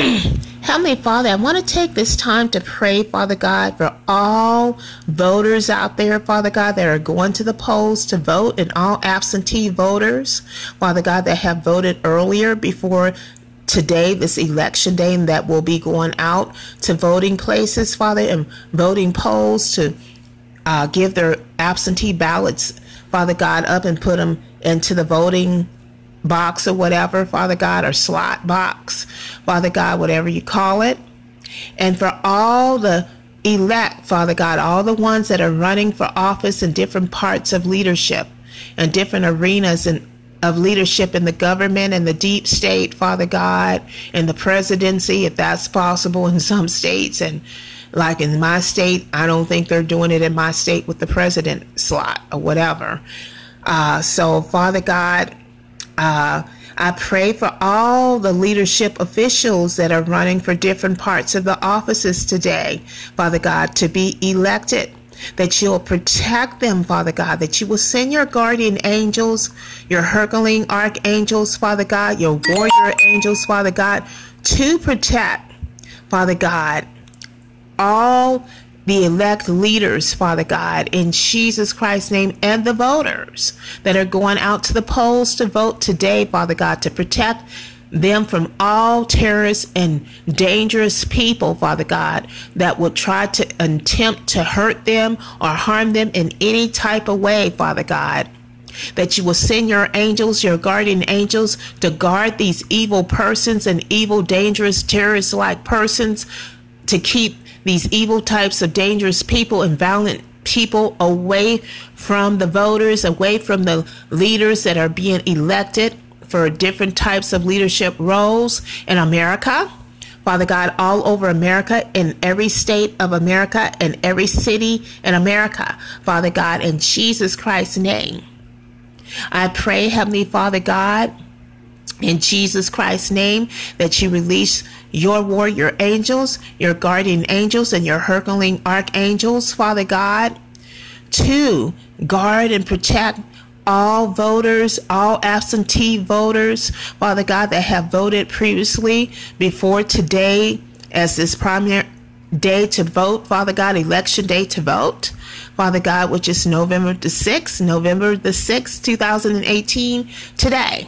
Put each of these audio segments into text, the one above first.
Heavenly Father, I want to take this time to pray, Father God, for all voters out there, Father God, that are going to the polls to vote and all absentee voters, Father God, that have voted earlier before today, this election day, and that will be going out to voting places, Father, and voting polls to uh, give their absentee ballots, Father God, up and put them into the voting box or whatever, Father God, or slot box, Father God, whatever you call it. And for all the elect, Father God, all the ones that are running for office in different parts of leadership and different arenas and of leadership in the government and the deep state, Father God, and the presidency, if that's possible in some states. And like in my state, I don't think they're doing it in my state with the president slot or whatever. Uh, so, Father God, uh, I pray for all the leadership officials that are running for different parts of the offices today, Father God, to be elected that you'll protect them, Father God, that you will send your guardian angels, your Herculean archangels, Father God, your warrior angels, Father God, to protect, Father God, all the elect leaders, Father God, in Jesus Christ's name, and the voters that are going out to the polls to vote today, Father God, to protect them from all terrorists and dangerous people, Father God, that would try to attempt to hurt them or harm them in any type of way, Father God. That you will send your angels, your guardian angels, to guard these evil persons and evil, dangerous, terrorist like persons, to keep these evil types of dangerous people and violent people away from the voters, away from the leaders that are being elected for different types of leadership roles in America. Father God, all over America, in every state of America, in every city in America. Father God, in Jesus Christ's name. I pray, Heavenly Father God, in Jesus Christ's name, that you release your warrior angels, your guardian angels, and your Herculean archangels, Father God, to guard and protect all voters, all absentee voters, Father God, that have voted previously before today as this primary day to vote, Father God, election day to vote, Father God, which is November the 6th, November the 6th, 2018, today.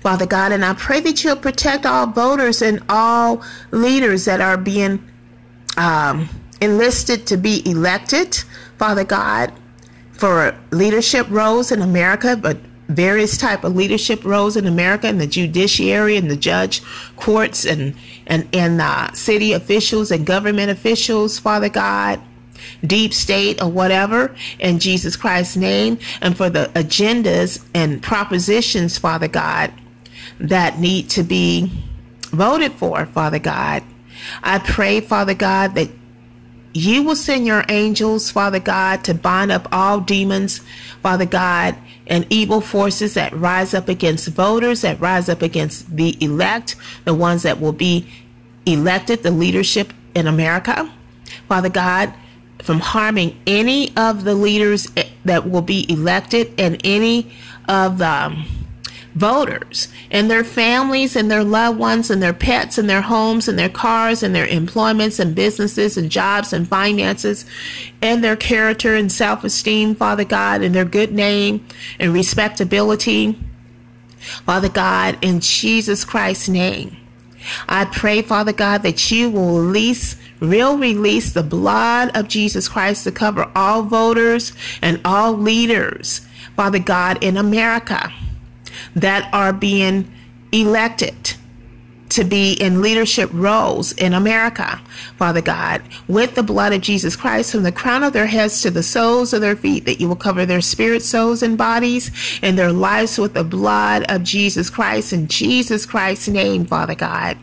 Father God, and I pray that you'll protect all voters and all leaders that are being um, enlisted to be elected, Father God for leadership roles in America, but various type of leadership roles in America in the judiciary and the judge courts and and and uh, city officials and government officials, Father God, deep state or whatever, in Jesus Christ's name, and for the agendas and propositions, Father God, that need to be voted for, Father God. I pray, Father God, that you will send your angels, Father God, to bind up all demons, Father God, and evil forces that rise up against voters, that rise up against the elect, the ones that will be elected, the leadership in America. Father God, from harming any of the leaders that will be elected and any of the voters and their families and their loved ones and their pets and their homes and their cars and their employments and businesses and jobs and finances and their character and self esteem, Father God, and their good name and respectability. Father God, in Jesus Christ's name. I pray, Father God, that you will release, will release the blood of Jesus Christ to cover all voters and all leaders, Father God, in America that are being elected to be in leadership roles in America, Father God, with the blood of Jesus Christ from the crown of their heads to the soles of their feet, that you will cover their spirit, souls, and bodies and their lives with the blood of Jesus Christ in Jesus Christ's name, Father God.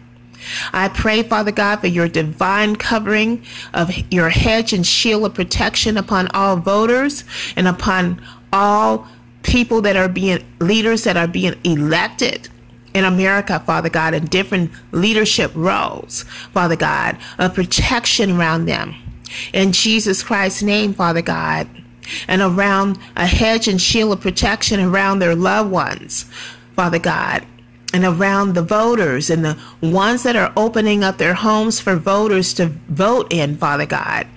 I pray, Father God, for your divine covering of your hedge and shield of protection upon all voters and upon all people that are being leaders that are being elected in America, Father God, in different leadership roles, Father God, a protection around them. In Jesus Christ's name, Father God, and around a hedge and shield of protection around their loved ones, Father God, and around the voters and the ones that are opening up their homes for voters to vote in, Father God,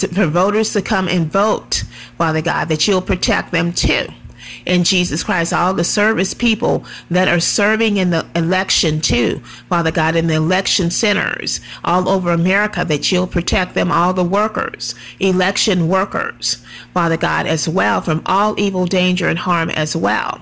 for voters to come and vote, Father God, that you'll protect them too. In Jesus Christ, all the service people that are serving in the election too, Father God, in the election centers all over America, that you'll protect them, all the workers, election workers, Father God, as well, from all evil, danger, and harm as well.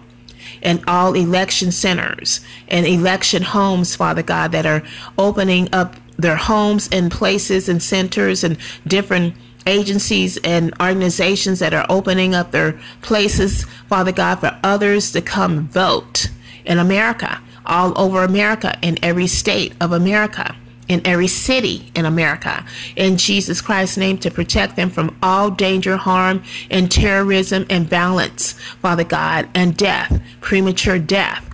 And all election centers and election homes, Father God, that are opening up their homes and places and centers and different agencies and organizations that are opening up their places, Father God, for others to come vote in America, all over America, in every state of America, in every city in America, in Jesus Christ's name, to protect them from all danger, harm, and terrorism and violence, Father God, and death, premature death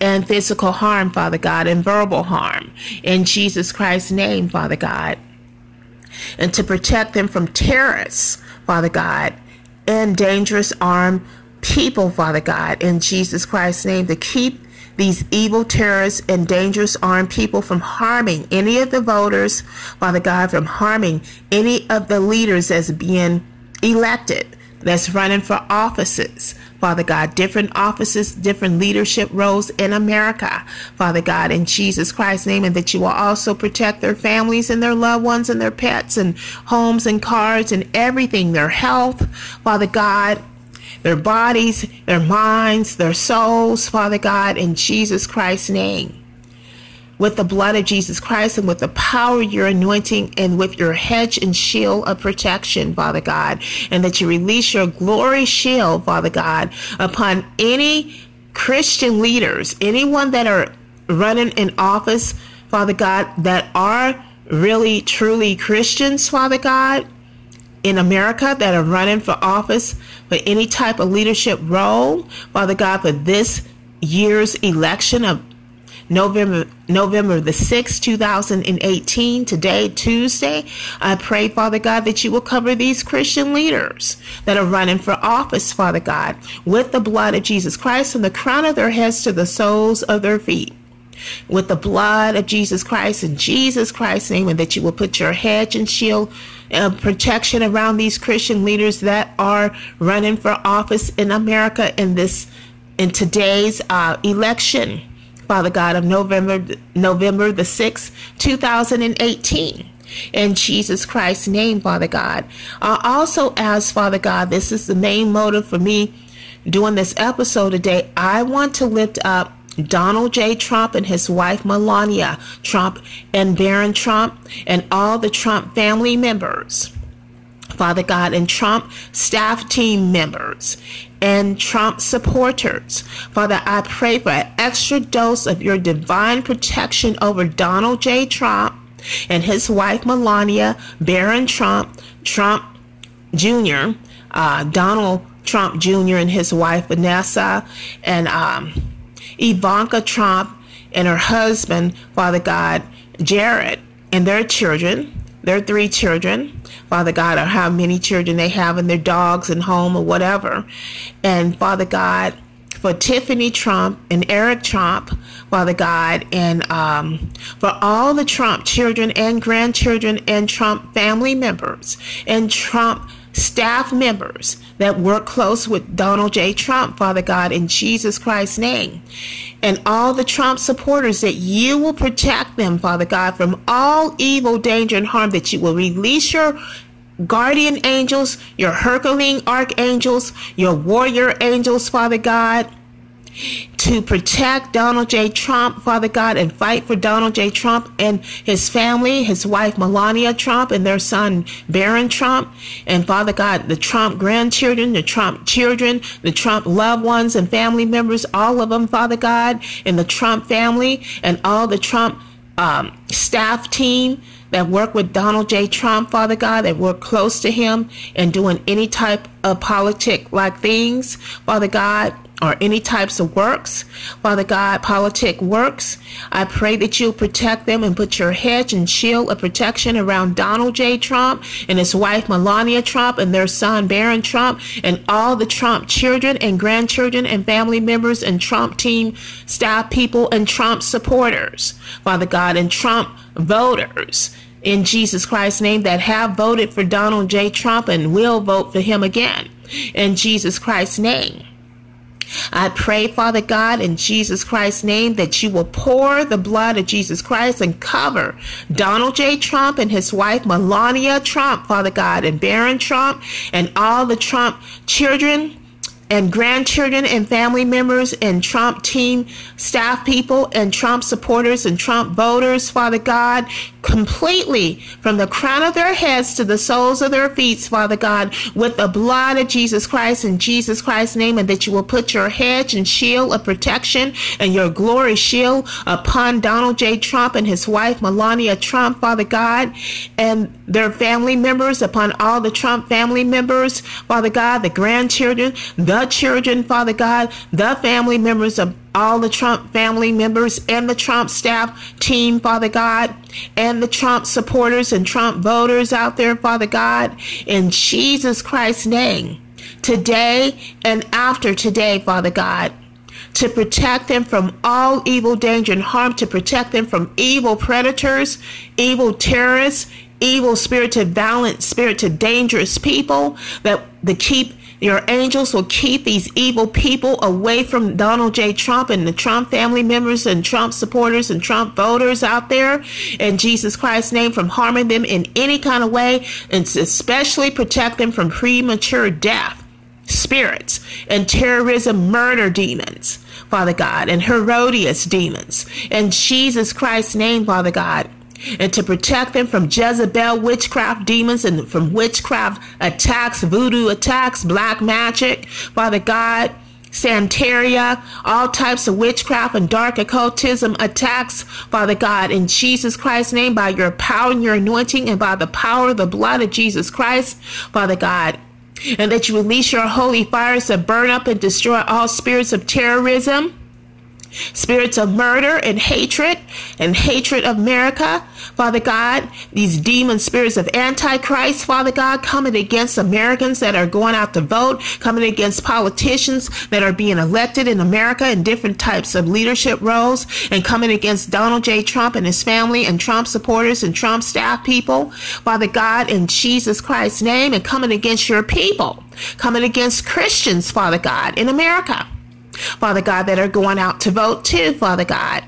and physical harm, Father God, and verbal harm. In Jesus Christ's name, Father God and to protect them from terrorists, Father God, and dangerous armed people, Father God, in Jesus Christ's name, to keep these evil terrorists and dangerous armed people from harming any of the voters, Father God, from harming any of the leaders that's being elected that's running for offices. Father God, different offices, different leadership roles in America. Father God, in Jesus Christ's name, and that you will also protect their families and their loved ones and their pets and homes and cars and everything, their health. Father God, their bodies, their minds, their souls, Father God, in Jesus Christ's name with the blood of Jesus Christ and with the power of your anointing and with your hedge and shield of protection, Father God, and that you release your glory shield, Father God, upon any Christian leaders, anyone that are running in office, Father God, that are really truly Christians, Father God, in America that are running for office for any type of leadership role, Father God, for this year's election of November November the 6th, 2018, today, Tuesday. I pray, Father God, that you will cover these Christian leaders that are running for office, Father God, with the blood of Jesus Christ from the crown of their heads to the soles of their feet. With the blood of Jesus Christ in Jesus Christ's name, and that you will put your hedge and shield of protection around these Christian leaders that are running for office in America in this in today's uh, election. Father God, of November, November the 6th, 2018. In Jesus Christ's name, Father God. I also ask, Father God, this is the main motive for me doing this episode today. I want to lift up Donald J. Trump and his wife Melania Trump and Barron Trump and all the Trump family members. Father God, and Trump staff team members and Trump supporters. Father, I pray for an extra dose of your divine protection over Donald J. Trump and his wife Melania, Barron Trump, Trump Jr., uh, Donald Trump Jr. and his wife Vanessa, and um, Ivanka Trump and her husband, Father God, Jared, and their children their three children, Father God, or how many children they have in their dogs and home or whatever. And Father God, for Tiffany Trump and Eric Trump, Father God, and um, for all the Trump children and grandchildren and Trump family members and Trump staff members that work close with Donald J. Trump, Father God, in Jesus Christ's name. And all the Trump supporters, that you will protect them, Father God, from all evil, danger, and harm, that you will release your guardian angels, your Herculean archangels, your warrior angels, Father God to protect Donald J. Trump, Father God, and fight for Donald J. Trump and his family, his wife Melania Trump, and their son Barron Trump, and Father God, the Trump grandchildren, the Trump children, the Trump loved ones and family members, all of them, Father God, and the Trump family, and all the Trump um, staff team that work with Donald J. Trump, Father God, that work close to him and doing any type of politic like things, Father God or any types of works, Father God, politic works. I pray that you'll protect them and put your hedge and shield of protection around Donald J. Trump and his wife Melania Trump and their son Barron Trump and all the Trump children and grandchildren and family members and Trump team staff people and Trump supporters, Father God, and Trump voters in Jesus Christ's name that have voted for Donald J. Trump and will vote for him again in Jesus Christ's name. I pray, Father God, in Jesus Christ's name, that you will pour the blood of Jesus Christ and cover Donald J. Trump and his wife, Melania Trump, Father God, and Barron Trump, and all the Trump children and grandchildren and family members and Trump team staff people and Trump supporters and Trump voters, Father God, completely from the crown of their heads to the soles of their feet, Father God, with the blood of Jesus Christ in Jesus Christ's name, and that you will put your hedge and shield of protection and your glory shield upon Donald J. Trump and his wife, Melania Trump, Father God, and their family members, upon all the Trump family members, Father God, the grandchildren, the children, Father God, the family members of all the Trump family members and the Trump staff team, Father God, and the Trump supporters and Trump voters out there, Father God, in Jesus Christ's name, today and after today, Father God to protect them from all evil, danger, and harm, to protect them from evil predators, evil terrorists, evil spirited, violent, spirited, dangerous people that the keep your angels will keep these evil people away from Donald J. Trump and the Trump family members and Trump supporters and Trump voters out there in Jesus Christ's name from harming them in any kind of way and especially protect them from premature death spirits and terrorism murder demons, Father God, and Herodias demons. In Jesus Christ's name, Father God, and to protect them from Jezebel witchcraft demons and from witchcraft attacks, voodoo attacks, black magic, Father God. Santeria, all types of witchcraft and dark occultism attacks, Father God, in Jesus Christ's name, by your power and your anointing and by the power of the blood of Jesus Christ, Father God. And that you release your holy fires to burn up and destroy all spirits of terrorism, spirits of murder and hatred and hatred of America. Father God, these demon spirits of Antichrist, Father God, coming against Americans that are going out to vote, coming against politicians that are being elected in America in different types of leadership roles, and coming against Donald J. Trump and his family and Trump supporters and Trump staff people. Father God, in Jesus Christ's name, and coming against your people, coming against Christians, Father God, in America. Father God, that are going out to vote too, Father God.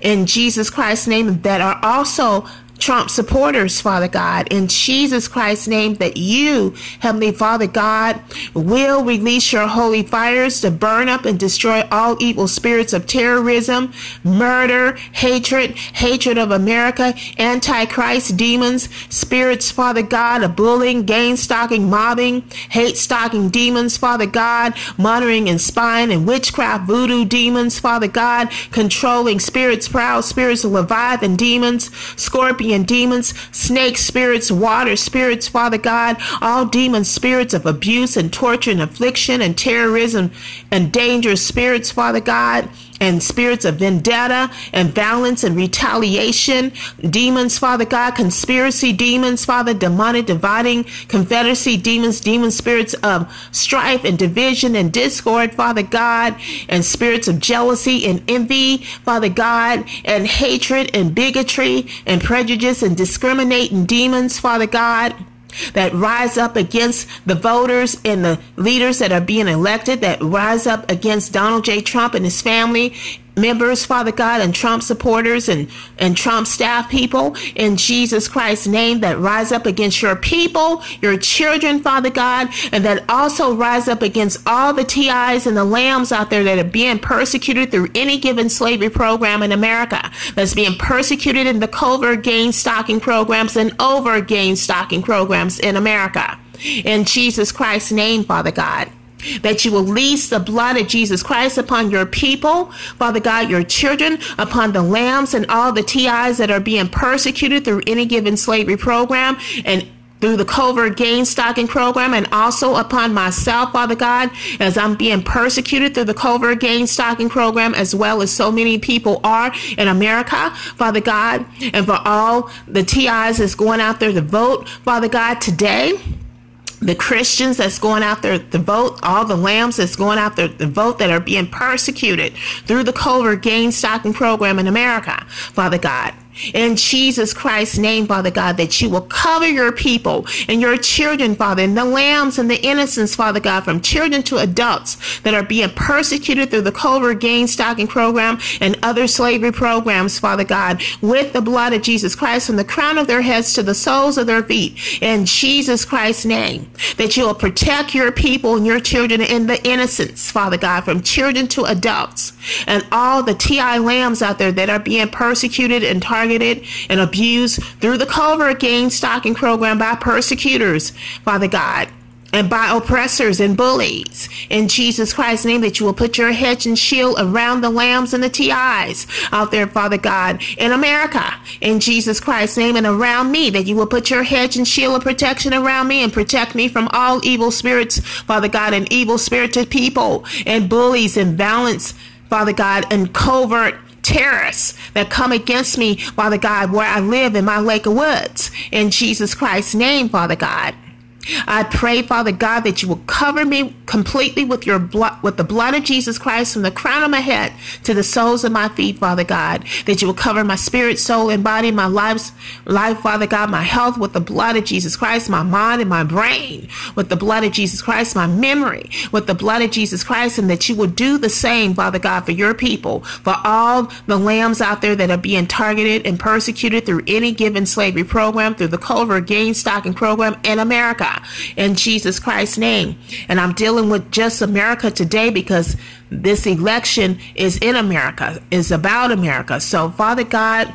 In Jesus Christ's name, that are also Trump supporters, Father God, in Jesus Christ's name, that you, Heavenly Father God, will release your holy fires to burn up and destroy all evil spirits of terrorism, murder, hatred, hatred of America, antichrist demons, spirits, Father God, of bullying, gang stalking, mobbing, hate stalking demons, Father God, muttering and spying and witchcraft, voodoo demons, Father God, controlling spirits, proud spirits, of leviathan demons, scorpion and demons, snake spirits, water spirits, Father God, all demon spirits of abuse and torture and affliction and terrorism and dangerous spirits, Father God and spirits of vendetta and violence and retaliation, demons, Father God, conspiracy demons, Father, demonic dividing, confederacy demons, demon spirits of strife and division and discord, Father God, and spirits of jealousy and envy, Father God, and hatred and bigotry and prejudice and discriminating demons, Father God that rise up against the voters and the leaders that are being elected, that rise up against Donald J. Trump and his family members, Father God, and Trump supporters and, and Trump staff people in Jesus Christ's name that rise up against your people, your children, Father God, and that also rise up against all the TIs and the lambs out there that are being persecuted through any given slavery program in America, that's being persecuted in the covert gang stalking programs and over gang stalking programs in America. In Jesus Christ's name, Father God that you will release the blood of Jesus Christ upon your people, Father God, your children, upon the lambs and all the TIs that are being persecuted through any given slavery program and through the covert gang stalking program and also upon myself, Father God, as I'm being persecuted through the covert gang stalking program, as well as so many people are in America, Father God, and for all the TIs that's going out there to vote, Father God, today the Christians that's going out there to vote, all the lambs that's going out there to vote that are being persecuted through the covert gang stalking program in America, Father God in Jesus Christ's name, Father God, that you will cover your people and your children, Father, and the lambs and the innocents, Father God, from children to adults that are being persecuted through the covert gang stalking program and other slavery programs, Father God, with the blood of Jesus Christ from the crown of their heads to the soles of their feet. In Jesus Christ's name, that you will protect your people and your children and the innocents, Father God, from children to adults and all the TI lambs out there that are being persecuted and targeted targeted and abused through the covert gang stalking program by persecutors, Father God and by oppressors and bullies. In Jesus Christ's name, that you will put your hedge and shield around the lambs and the TIs out there, Father God, in America. In Jesus Christ's name and around me, that you will put your hedge and shield of protection around me and protect me from all evil spirits, Father God, and evil spirited people and bullies and violence, Father God, and covert terrorists that come against me, Father God, where I live in my lake of woods. In Jesus Christ's name, Father God. I pray, Father God, that you will cover me completely with your blood, with the blood of Jesus Christ from the crown of my head to the soles of my feet, Father God. That you will cover my spirit, soul, and body, my life's life, Father God, my health with the blood of Jesus Christ, my mind and my brain with the blood of Jesus Christ, my memory with the blood of Jesus Christ, and that you will do the same, Father God, for your people, for all the lambs out there that are being targeted and persecuted through any given slavery program, through the covert gang stalking program in America in Jesus Christ's name. And I'm dealing with just America today because this election is in America, is about America. So, Father God,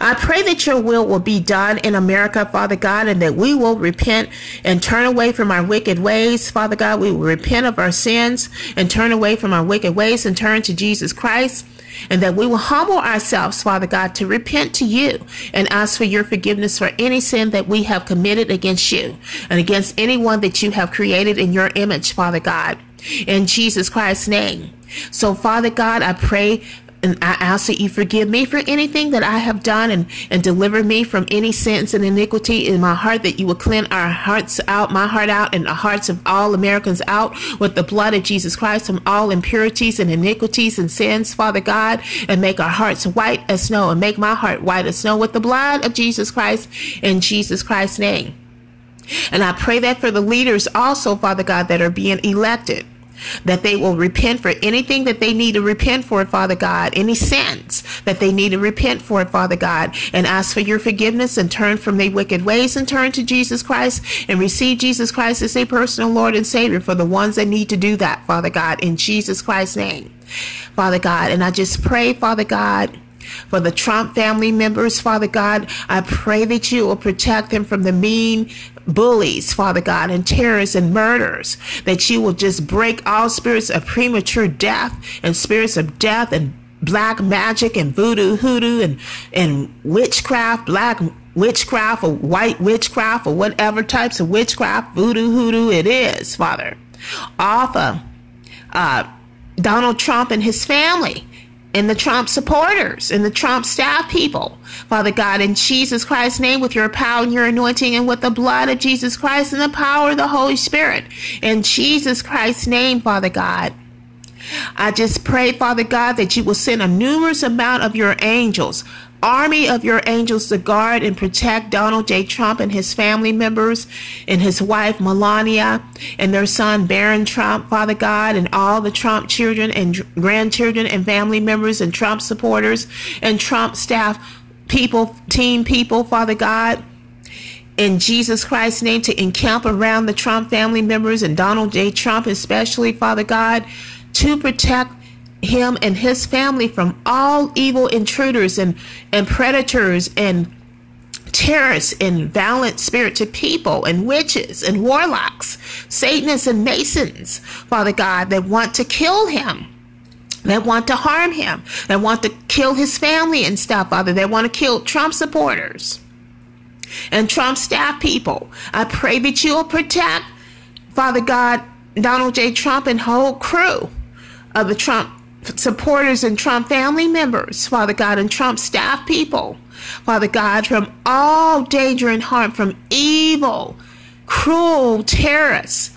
I pray that your will will be done in America, Father God, and that we will repent and turn away from our wicked ways. Father God, we will repent of our sins and turn away from our wicked ways and turn to Jesus Christ and that we will humble ourselves, Father God, to repent to you and ask for your forgiveness for any sin that we have committed against you and against anyone that you have created in your image, Father God. In Jesus Christ's name. So, Father God, I pray and I ask that you forgive me for anything that I have done and, and deliver me from any sins and iniquity in my heart, that you will cleanse our hearts out, my heart out, and the hearts of all Americans out with the blood of Jesus Christ from all impurities and iniquities and sins, Father God, and make our hearts white as snow and make my heart white as snow with the blood of Jesus Christ in Jesus Christ's name. And I pray that for the leaders also, Father God, that are being elected that they will repent for anything that they need to repent for, Father God, any sins that they need to repent for, Father God, and ask for your forgiveness and turn from their wicked ways and turn to Jesus Christ and receive Jesus Christ as a personal Lord and Savior for the ones that need to do that, Father God, in Jesus Christ's name, Father God. And I just pray, Father God, for the Trump family members, Father God, I pray that you will protect them from the mean bullies, Father God, and terrorists and murders, that you will just break all spirits of premature death and spirits of death and black magic and voodoo, hoodoo, and, and witchcraft, black witchcraft or white witchcraft or whatever types of witchcraft, voodoo, hoodoo it is, Father, off of uh, Donald Trump and his family and the Trump supporters and the Trump staff people. Father God, in Jesus Christ's name, with your power and your anointing and with the blood of Jesus Christ and the power of the Holy Spirit. In Jesus Christ's name, Father God. I just pray, Father God, that you will send a numerous amount of your angels army of your angels to guard and protect Donald J. Trump and his family members and his wife Melania and their son Barron Trump, Father God, and all the Trump children and grandchildren and family members and Trump supporters and Trump staff people, team people, Father God. In Jesus Christ's name, to encamp around the Trump family members and Donald J. Trump, especially, Father God, to protect him and his family from all evil intruders and, and predators and terrorists and violent spirited people and witches and warlocks, Satanists and Masons, Father God, that want to kill him. That want to harm him, that want to kill his family and stuff, Father. They want to kill Trump supporters. and Trump staff people. I pray that you will protect, Father God, Donald J. Trump and whole crew of the Trump supporters and Trump family members, Father God, and Trump staff people, Father God, from all danger and harm, from evil, cruel terrorists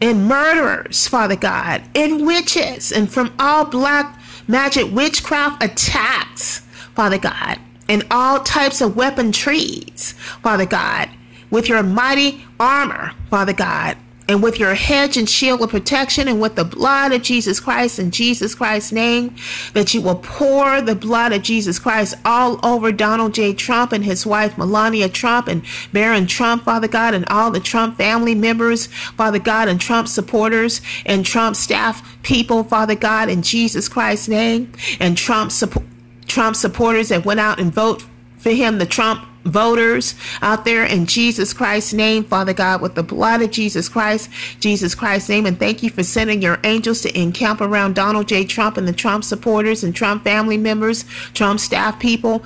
and murderers, Father God, and witches, and from all black magic witchcraft attacks, Father God, and all types of weapon trees, Father God, with your mighty armor, Father God, and with your hedge and shield of protection and with the blood of Jesus Christ in Jesus Christ's name, that you will pour the blood of Jesus Christ all over Donald J. Trump and his wife Melania Trump and Barron Trump, Father God, and all the Trump family members, Father God, and Trump supporters and Trump staff people, Father God, in Jesus Christ's name, and Trump. Trump supporters that went out and vote for him, the Trump voters out there in Jesus Christ's name, Father God, with the blood of Jesus Christ, Jesus Christ's name. And thank you for sending your angels to encamp around Donald J. Trump and the Trump supporters and Trump family members, Trump staff people,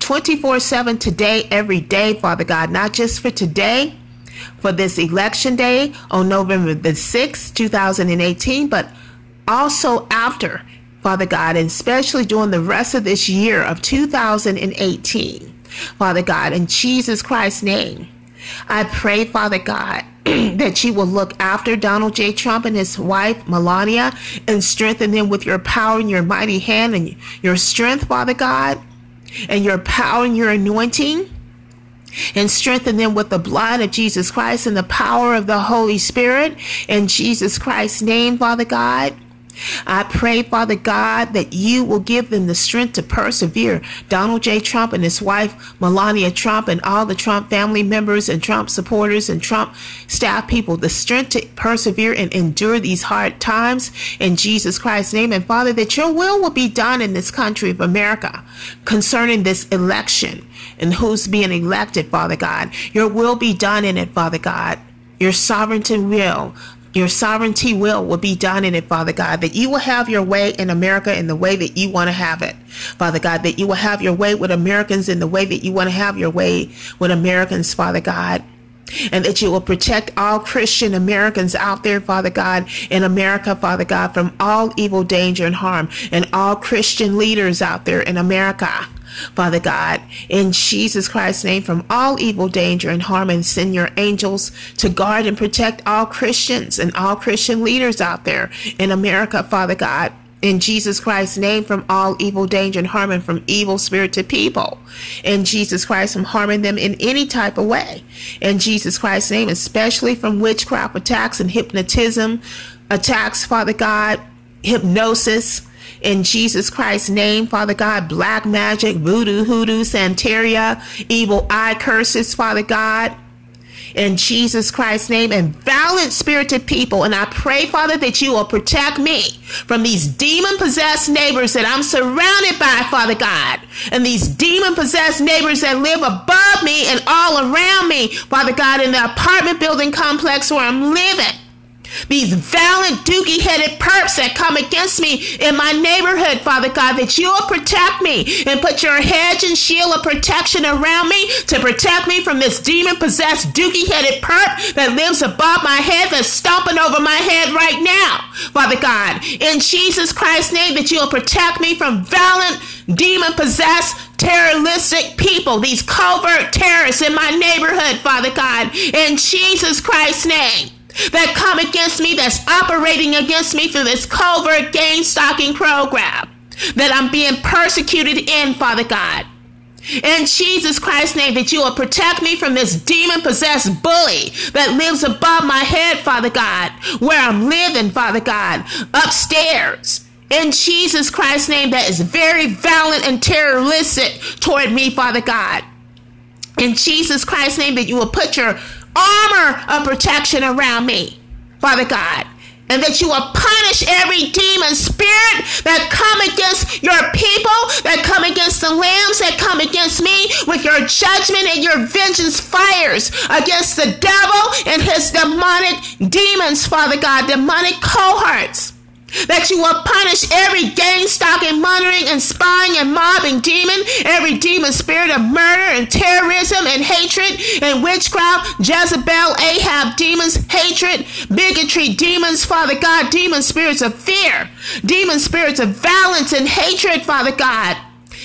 24 7 today, every day, Father God, not just for today. For this election day on November the 6th, 2018, but also after, Father God, and especially during the rest of this year of 2018. Father God, in Jesus Christ's name. I pray, Father God, that you will look after Donald J. Trump and his wife, Melania, and strengthen them with your power and your mighty hand and your strength, Father God, and your power and your anointing. And strengthen them with the blood of Jesus Christ and the power of the Holy Spirit. In Jesus Christ's name, Father God. I pray, Father God, that you will give them the strength to persevere. Donald J. Trump and his wife, Melania Trump, and all the Trump family members and Trump supporters and Trump staff people, the strength to persevere and endure these hard times in Jesus Christ's name. And Father, that your will will be done in this country of America concerning this election and who's being elected, Father God. Your will be done in it, Father God. Your sovereignty will your sovereignty will will be done in it, Father God, that you will have your way in America in the way that you want to have it. Father God, that you will have your way with Americans in the way that you want to have your way with Americans, Father God and that you will protect all Christian Americans out there, Father God, in America, Father God, from all evil, danger, and harm, and all Christian leaders out there in America. Father God, in Jesus Christ's name, from all evil, danger, and harm, and send your angels to guard and protect all Christians and all Christian leaders out there in America, Father God in Jesus Christ's name from all evil, danger, and harm, and from evil spirited people. In Jesus Christ, from harming them in any type of way. In Jesus Christ's name, especially from witchcraft attacks and hypnotism attacks, Father God, hypnosis in Jesus Christ's name, Father God, black magic, voodoo, hoodoo, santeria, evil eye curses, Father God in Jesus Christ's name and violent spirited people. And I pray, Father, that you will protect me from these demon possessed neighbors that I'm surrounded by, Father God, and these demon possessed neighbors that live above me and all around me, Father God, in the apartment building complex where I'm living. These violent, dookie headed perps that come against me in my neighborhood, Father God, that you will protect me and put your hedge and shield of protection around me to protect me from this demon possessed, dookie headed perp that lives above my head, that's stomping over my head right now, Father God. In Jesus Christ's name, that you will protect me from violent, demon possessed, terroristic people, these covert terrorists in my neighborhood, Father God, in Jesus Christ's name that come against me, that's operating against me through this covert gang stalking program that I'm being persecuted in, Father God. In Jesus Christ's name, that you will protect me from this demon possessed bully that lives above my head, Father God, where I'm living, Father God, upstairs. In Jesus Christ's name, that is very violent and terroristic toward me, Father God. In Jesus Christ's name, that you will put your armor of protection around me, Father God. And that you will punish every demon spirit that come against your people, that come against the lambs, that come against me with your judgment and your vengeance fires against the devil and his demonic demons, Father God, demonic cohorts. That you will punish every gang stalking, monitoring, and spying and mobbing demon, every demon spirit of murder and terrorism and hatred and witchcraft, Jezebel, Ahab demons, hatred, bigotry demons, Father God, demon spirits of fear, demon spirits of violence and hatred, Father God.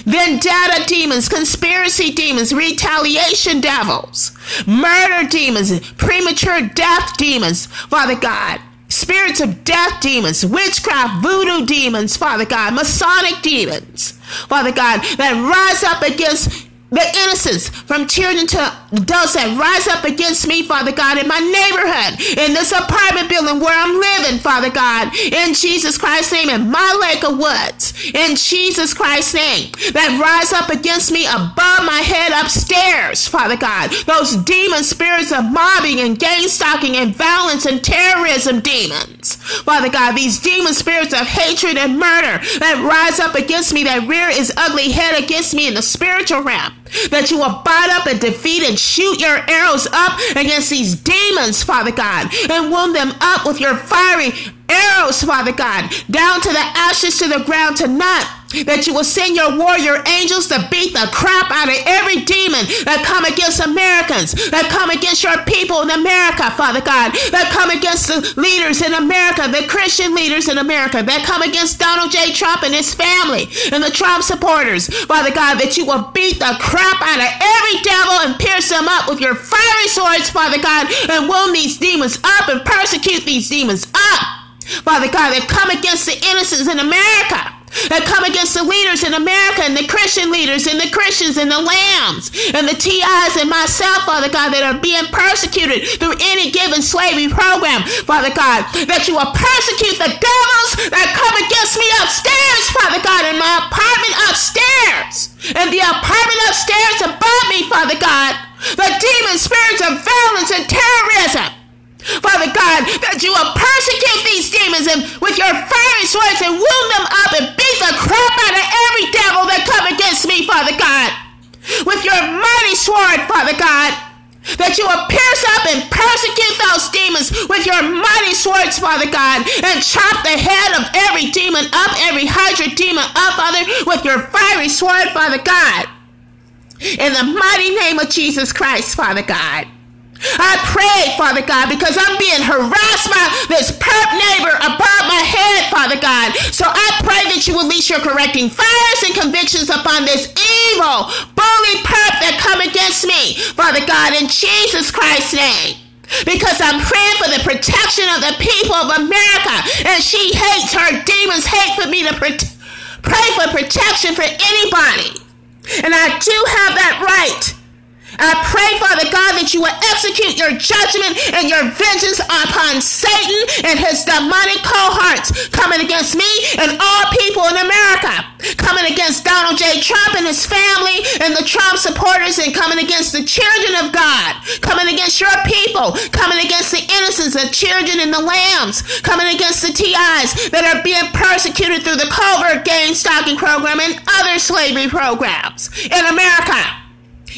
Vendetta demons, conspiracy demons, retaliation devils, murder demons, premature death demons, Father God spirits of death demons, witchcraft, voodoo demons, Father God, Masonic demons, Father God, that rise up against the innocents from children to adults that rise up against me, Father God, in my neighborhood, in this apartment building where I'm living, Father God, in Jesus Christ's name, in my lake of woods, in Jesus Christ's name, that rise up against me above my head upstairs, Father God, those demon spirits of mobbing and gang stalking and violence and terrorism demons, Father God, these demon spirits of hatred and murder that rise up against me, that rear his ugly head against me in the spiritual realm that you will bind up and defeat and shoot your arrows up against these demons, Father God, and wound them up with your fiery arrows, Father God, down to the ashes to the ground tonight that you will send your warrior angels to beat the crap out of every demon that come against Americans, that come against your people in America, Father God, that come against the leaders in America, the Christian leaders in America, that come against Donald J. Trump and his family and the Trump supporters, Father God, that you will beat the crap out of every devil and pierce them up with your fiery swords, Father God, and wound these demons up and persecute these demons up. Father God, that come against the innocents in America that come against the leaders in America and the Christian leaders and the Christians and the lambs and the TIs and myself, Father God, that are being persecuted through any given slavery program, Father God, that you will persecute the devils that come against me upstairs, Father God, in my apartment upstairs and the apartment upstairs above me, Father God, the demon spirits of violence and terrorism Father God, that you will persecute these demons and with your fiery swords and wound them up and beat the crap out of every devil that come against me, Father God. With your mighty sword, Father God, that you will pierce up and persecute those demons with your mighty swords, Father God, and chop the head of every demon up, every hydra demon up, Father, with your fiery sword, Father God. In the mighty name of Jesus Christ, Father God. I pray, Father God, because I'm being harassed by this perp neighbor above my head, Father God. So I pray that you release your correcting fires and convictions upon this evil, bully perp that come against me, Father God, in Jesus Christ's name. Because I'm praying for the protection of the people of America. And she hates her demons, hate for me to pray for protection for anybody. And I do have that right. I pray, Father God, that you will execute your judgment and your vengeance upon Satan and his demonic cohorts coming against me and all people in America, coming against Donald J. Trump and his family and the Trump supporters, and coming against the children of God, coming against your people, coming against the innocents, the children and the lambs, coming against the TIs that are being persecuted through the covert gang stalking program and other slavery programs in America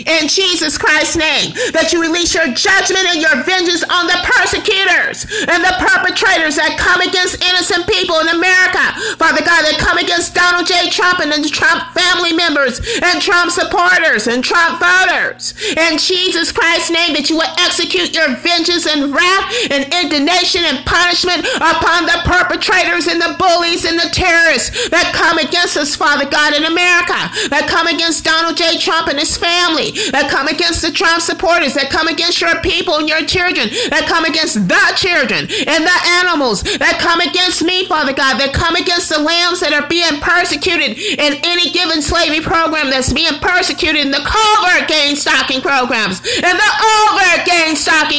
in Jesus Christ's name, that you release your judgment and your vengeance on the persecutors and the perpetrators that come against innocent people in America. Father God, that come against Donald J. Trump and the Trump family members and Trump supporters and Trump voters. In Jesus Christ's name, that you will execute your vengeance and wrath and indignation and punishment upon the perpetrators and the bullies and the terrorists that come against us, Father God, in America, that come against Donald J. Trump and his family family, that come against the Trump supporters, that come against your people and your children, that come against the children and the animals, that come against me, Father God, that come against the lambs that are being persecuted in any given slavery program that's being persecuted in the covert gang stalking programs and the overt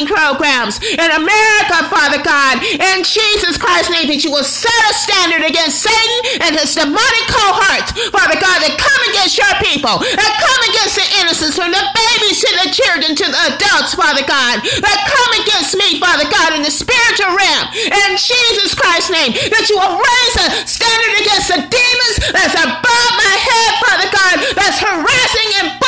programs in America, Father God, in Jesus Christ's name, that you will set a standard against Satan and his demonic cohorts, Father God, that come against your people, that come against the innocents, from the babies to the children to the adults, Father God, that come against me, Father God, in the spiritual realm. In Jesus Christ's name, that you will raise a standard against the demons that's above my head, Father God, that's harassing and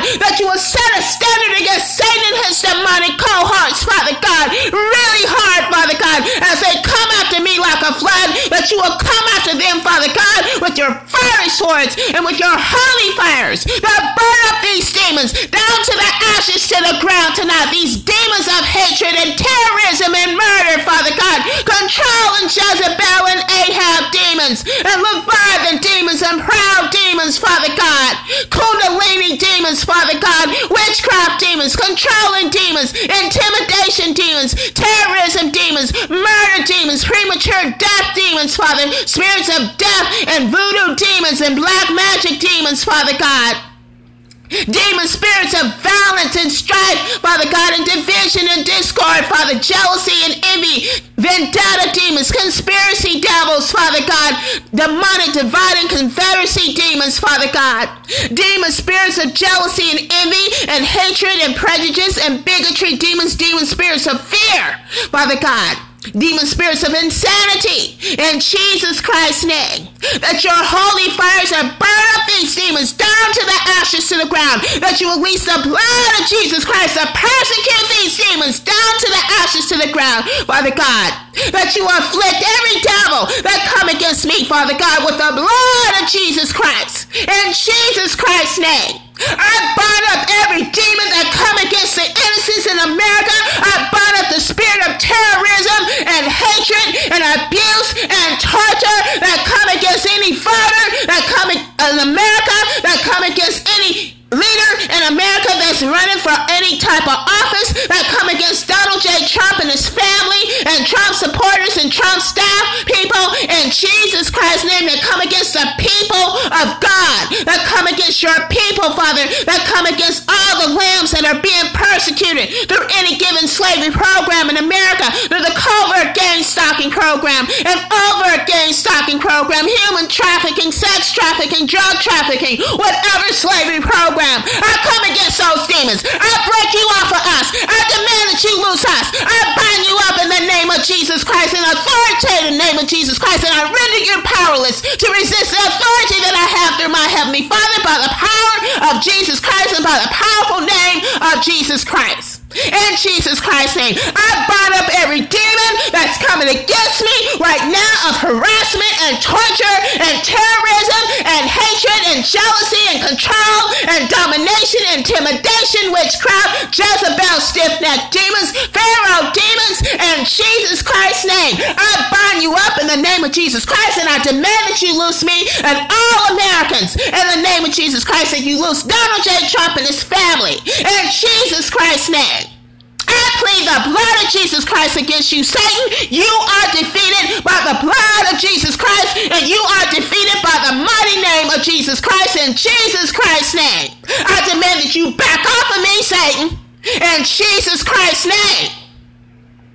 God, that you will set a standard against Satan and his demonic cohorts, Father God, really hard, Father God, as they come after me like a flood that you will come after them, Father God, with your fiery swords and with your holy fires that burn up these demons down to the ashes to the ground tonight. These demons of hatred and terrorism and murder, Father God, controlling Jezebel and Ahab demons and Leviathan demons and proud demons, Father God, Kundalini demons, Father God, witchcraft demons, controlling demons, intimidation demons, terrorism demons, murder demons, premature death demons, Father, spirits of death and voodoo demons and black magic demons, Father God. Demon spirits of violence and strife, Father God, and division and discord, Father, jealousy and envy, vendetta demons, conspiracy devils, Father God, demonic dividing confederacy demons, Father God, demon spirits of jealousy and envy and hatred and prejudice and bigotry, demons, demon spirits of fear, Father God demon spirits of insanity in Jesus Christ's name. That your holy fires have burned up these demons down to the ashes to the ground. That you release the blood of Jesus Christ to persecute these demons down to the ashes to the ground, Father God. That you afflict every devil that come against me, Father God, with the blood of Jesus Christ. In Jesus Christ's name. I bind up every demon that come against the innocents in America. I bind up the spirit of terrorism and hatred and abuse and torture that come against any father that come in America, that come against any leader in America that's running for any type of office that come against Donald J. Trump and his family and Trump supporters and Trump staff people in Jesus Christ's name that come against the people of God, that come against your people, Father, that come against all the lambs that are being persecuted through any given slavery program in America, through the covert gang stalking program and overt gang stalking program, human trafficking, sex trafficking, drug trafficking, whatever slavery program I come against those demons. I break you off of us. I demand that you loose us. I bind you up in the name of Jesus Christ, in the authoritative name of Jesus Christ, and I render you powerless to resist the authority that I have through my Heavenly Father by the power of Jesus Christ and by the powerful name of Jesus Christ. In Jesus Christ's name, I bind up every demon that's coming against me right now of harassment and torture and terrorism and hatred and jealousy and control and domination, intimidation, witchcraft, Jezebel, stiff-necked demons, Pharaoh demons, in Jesus Christ's name. I bind you up in the name of Jesus Christ and I demand that you loose me and all Americans in the name of Jesus Christ that you loose Donald J. Trump and his family in Jesus Christ's name. I plead the blood of Jesus Christ against you, Satan. You are defeated by the blood of Jesus Christ, and you are defeated by the mighty name of Jesus Christ in Jesus Christ's name. I demand that you back off of me, Satan, in Jesus Christ's name.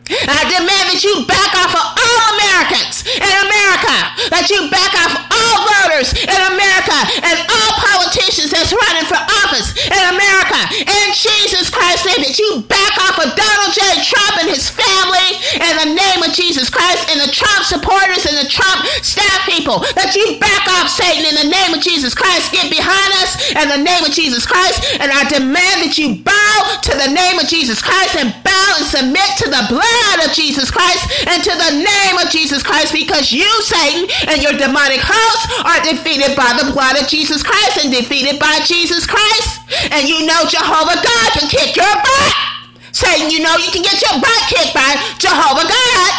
I demand that you back off of all Americans in America, that you back off all voters in America and all politicians that's running for office in America. In Jesus Christ's name, that you back off of Donald J. Trump and his family in the name of Jesus Christ and the Trump supporters and the Trump staff people, that you back off Satan in the name of Jesus Christ. Get behind us in the name of Jesus Christ. And I demand that you bow to the name of Jesus Christ and bow and submit to the blood of Jesus Christ and to the name of Jesus Christ because you, Satan, and your demonic are defeated by the blood of Jesus Christ and defeated by Jesus Christ. And you know Jehovah God can kick your butt. Satan, you know you can get your butt kicked by Jehovah God.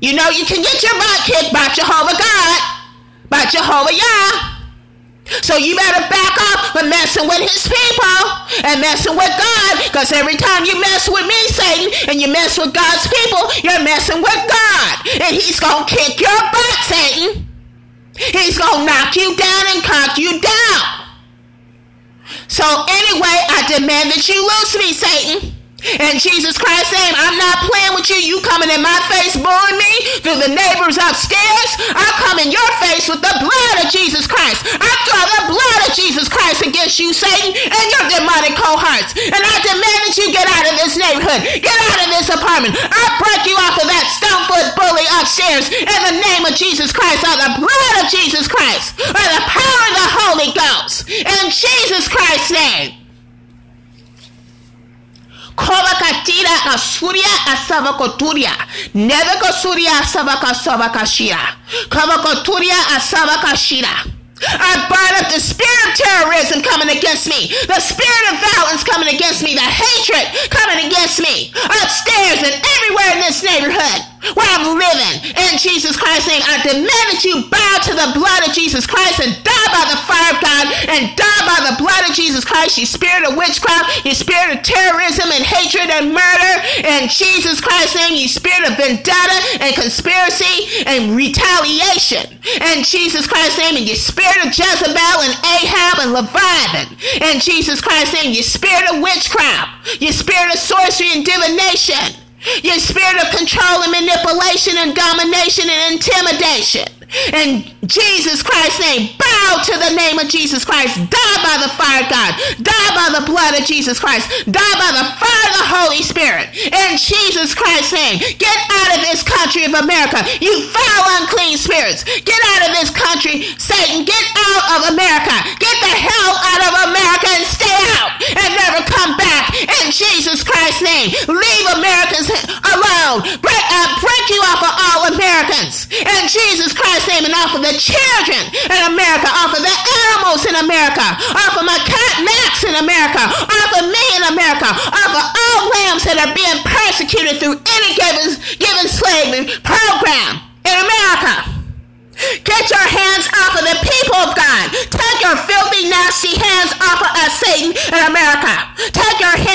You know you can get your butt kicked by Jehovah God, by Jehovah Yah. So you better back off from messing with his people and messing with God. Because every time you mess with me, Satan, and you mess with God's people, you're messing with God. And he's going to kick your butt, Satan. He's going to knock you down and cock you down. So anyway, I demand that you loose me, Satan. In Jesus Christ's name, I'm not playing with you. You coming in my face, booing me through the neighbors upstairs. I come in your face with the blood of Jesus Christ. I throw the blood of Jesus Christ against you, Satan, and your demonic cohorts. And I demand that you get out of this neighborhood. Get out of this apartment. I break you off of that stonefoot bully upstairs in the name of Jesus Christ, or the blood of Jesus Christ, or the power of the Holy Ghost. In Jesus Christ's name. Kova katira asuria asava koturia. Never kosuria asava kasava kashira. Kava koturia asava kashira. I bind up the spirit of terrorism coming against me, the spirit of violence coming against me, the hatred coming against me, upstairs and everywhere in this neighborhood where I'm living. In Jesus Christ's name, I demand that you bow to the blood of Jesus Christ and die by the fire of God and die by the blood of Jesus Christ, you spirit of witchcraft, you spirit of terrorism and hatred and murder. In Jesus Christ's name, you spirit of vendetta and conspiracy and retaliation. In Jesus Christ's name, and you spirit of Jezebel and Ahab and Leviathan. In Jesus Christ's name, you spirit of witchcraft, you spirit of sorcery and divination. Your spirit of control and manipulation and domination and intimidation. In Jesus Christ's name, bow to the name of Jesus Christ. Die by the fire of God. Die by the blood of Jesus Christ. Die by the fire of the Holy Spirit. In Jesus Christ's name, get out of this country of America. You foul, unclean spirits. Get out of this country, Satan. Get out of America. Get the hell out of America and stay out and never come back. In Jesus Christ's name, leave Americans alone. Break, uh, break you off of all Americans. In Jesus Christ God's name and off of the children in America, off of the animals in America, off of my cat Max in America, off of me in America, off of all lambs that are being persecuted through any given, given slavery program in America. Get your hands off of the people of God. Take your filthy, nasty hands off of us, Satan, in America. Take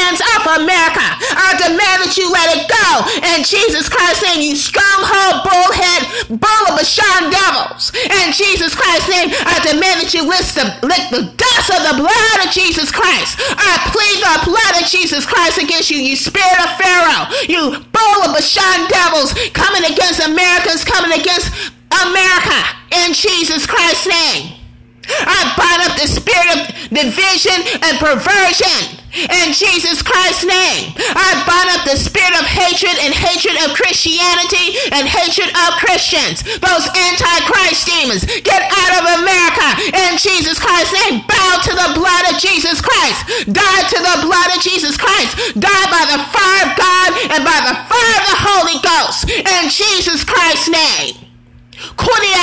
hands off of America. I demand that you let it go. In Jesus Christ's name, you stronghold, bullhead, bull of Bashan devils. In Jesus Christ's name, I demand that you lick the, lick the dust of the blood of Jesus Christ. I plead the blood of Jesus Christ against you, you spirit of Pharaoh. You bull of Bashan devils coming against Americans, coming against America in Jesus Christ's name. I bind up the spirit of division and perversion in Jesus Christ's name. I bind up the spirit of hatred and hatred of Christianity and hatred of Christians. Those antichrist demons, get out of America in Jesus Christ's name. Bow to the blood of Jesus Christ. Die to the blood of Jesus Christ. Die by the fire of God and by the fire of the Holy Ghost in Jesus Christ's name. Kuria.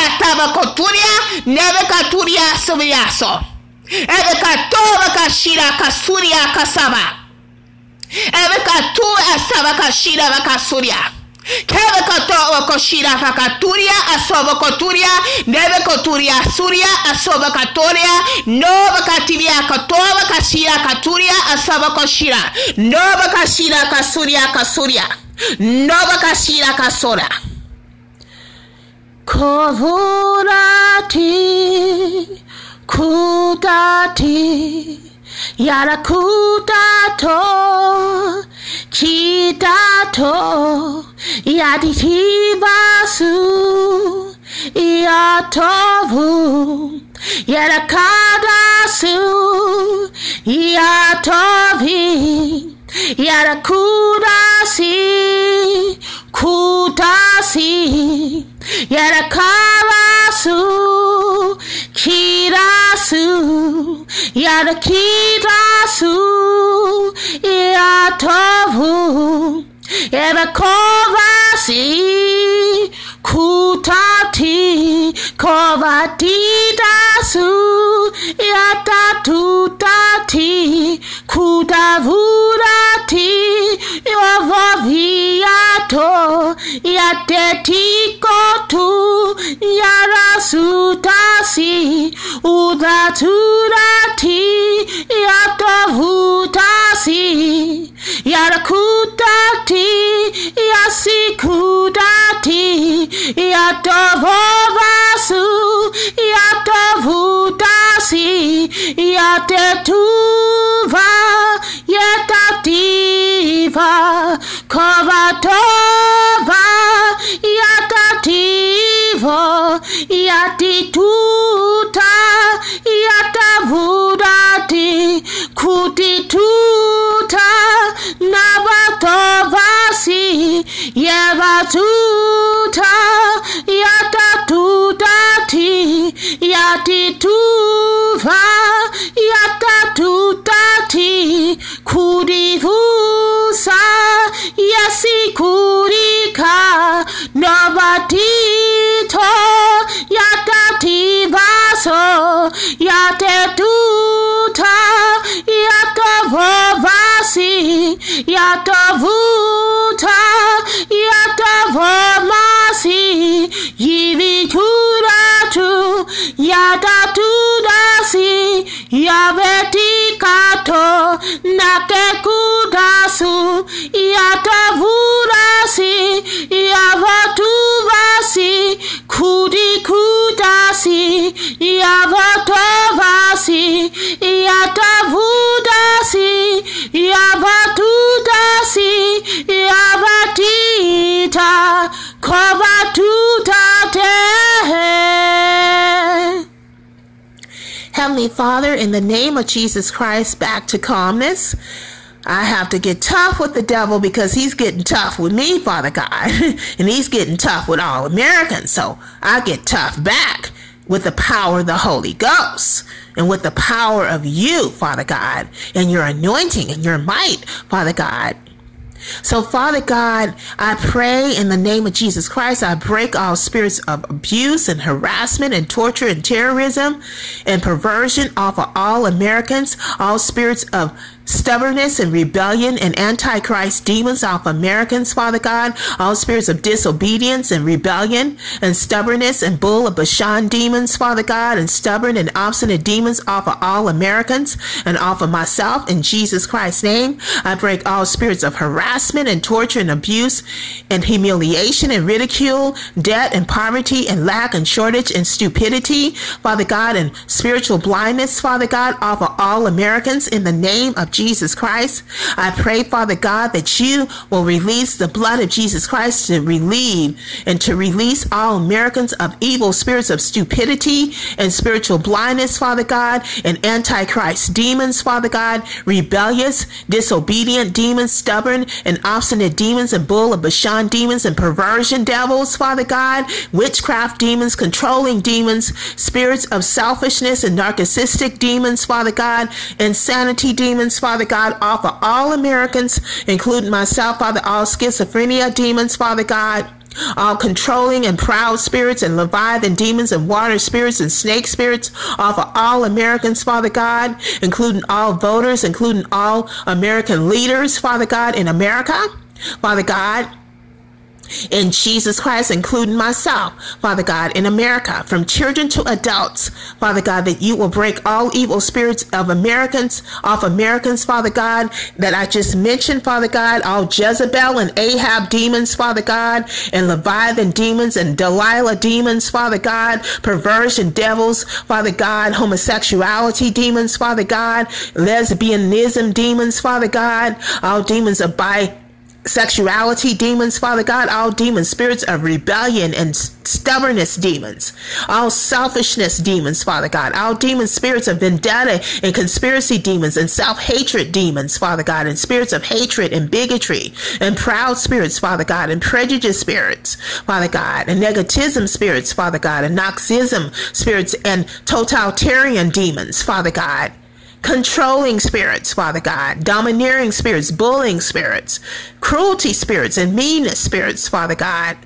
Eve katova kashira kasuria kasaba. Eve katu asava kashira vakasuria. Keve katoa koshira vakaturia asova koturia, neve koturia suria asova katoria, nova katiria katova kashira katuria asova koshira, nova kashira kasuria kasuria, nova kashira kasora. Kovurati kudati yarakudato chidato yaditivasu yatovu yarakadasu yatovi yarakudasi kudasi Yarakarasu, Kirasu, Yarakirasu, Yatovu, Yarakovasi, Kutati, Kovatidasu, Yatatutati, Kutavurati, Yovaviato, Yatetikotu, Yarasutasi, Udaturati, Yatavutasi, Yarakutati, Yasikudati, Yatovovasu, Yatovutasi, Yatetuva, Yatativa, Kovatova, Yatativo, Yatituta, si yeva tuta yata tuta ti yati tuva yata tuta ti kuri vusa yasi kurika novati to yata ti vaso yate tuta yata vaso Kudivusa, yatavuta yatavamasi yivituratu yatatudasi yavetikato nakekudasu yatavurasi yavatuvasi kudikudasi yavatovasi Heavenly Father, in the name of Jesus Christ, back to calmness. I have to get tough with the devil because he's getting tough with me, Father God, and he's getting tough with all Americans. So I get tough back with the power of the Holy Ghost and with the power of you, Father God, and your anointing and your might, Father God. So, Father God, I pray in the name of Jesus Christ, I break all spirits of abuse and harassment and torture and terrorism and perversion off of all Americans, all spirits of stubbornness and rebellion and antichrist demons off Americans, Father God, all spirits of disobedience and rebellion and stubbornness and bull of Bashan demons, Father God, and stubborn and obstinate demons off of all Americans and off of myself in Jesus Christ's name. I break all spirits of harassment and torture and abuse and humiliation and ridicule, debt and poverty and lack and shortage and stupidity, Father God, and spiritual blindness, Father God, off of all Americans in the name of Jesus Christ. I pray, Father God, that you will release the blood of Jesus Christ to relieve and to release all Americans of evil spirits of stupidity and spiritual blindness, Father God, and antichrist demons, Father God, rebellious, disobedient demons, stubborn and obstinate demons, and bull of Bashan demons, and perversion devils, Father God, witchcraft demons, controlling demons, spirits of selfishness and narcissistic demons, Father God, insanity demons, Father God, off of all Americans, including myself, Father, all schizophrenia demons, Father God all controlling and proud spirits and leviathan demons and water spirits and snake spirits off of all Americans, Father God, including all voters, including all American leaders, Father God, in America. Father God, in Jesus Christ, including myself, Father God, in America, from children to adults, Father God, that you will break all evil spirits of Americans off Americans, Father God, that I just mentioned, Father God, all Jezebel and Ahab demons, Father God, and Leviathan demons and Delilah demons, Father God, perversion devils, Father God, homosexuality demons, Father God, lesbianism demons, Father God, all demons of bi sexuality demons, Father God, all demons, spirits of rebellion and stubbornness demons, all selfishness demons, Father God, all demons, spirits of vendetta and conspiracy demons and self-hatred demons, Father God, and spirits of hatred and bigotry and proud spirits, Father God, and prejudice spirits, Father God, and negativism spirits, Father God, and noxism spirits and totalitarian demons, Father God controlling spirits, Father God, domineering spirits, bullying spirits, cruelty spirits, and meanness spirits, Father God,